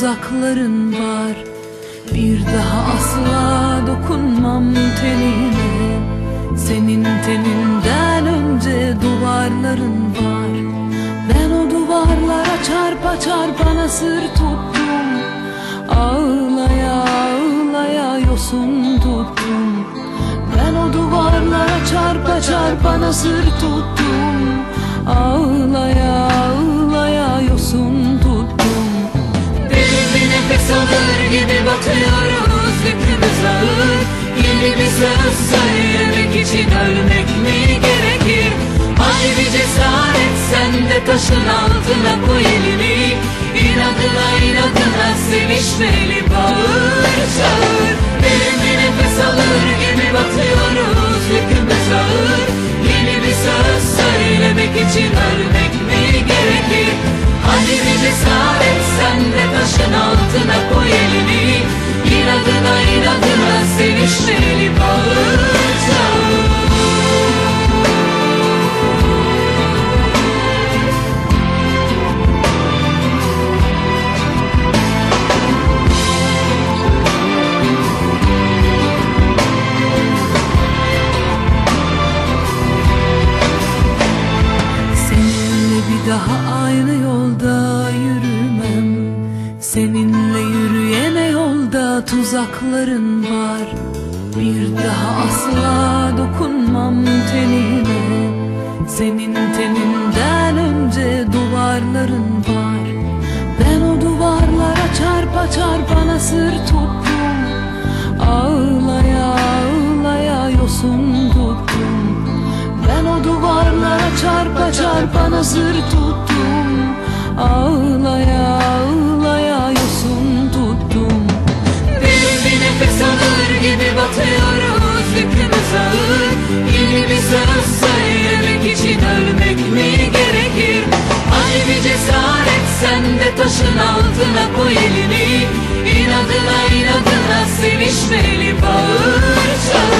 Tuzakların var. Bir daha asla dokunmam tenine. Senin teninden önce duvarların var. Ben o duvarlara çarpa çarpa nasır tuttum. Ağlaya ağlaya yosun tuttum. Ben o duvarlara çarpa çarpa nasır tuttum. Ağlaya ağlaya Yeni bir söz söylemek için ölmek mi gerekir? Hadi bir cesaret sen de taşın altına koy elini. İnadına inadına sevişmeli daha aynı yolda yürümem. Seninle yürüyene yolda tuzakların var Bir daha asla dokunmam tenine. Senin teninden önce duvarların var. Ben o duvarlara çarpa çarpa nasır tuttum Ağlaya ağlaya yosun tuttum ben o duvarlara çarpa çarpa nasır tuttum taşın altına koy elini. İnadına inadına sevişmeli bağır çağır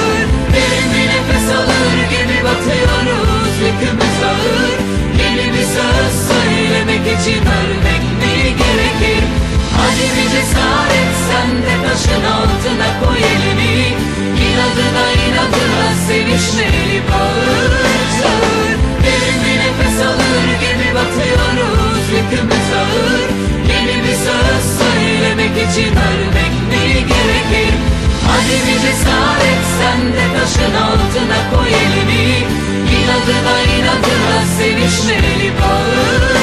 cesaret sen de taşın altına koy elini. İnadına inadına sevişmeli bağır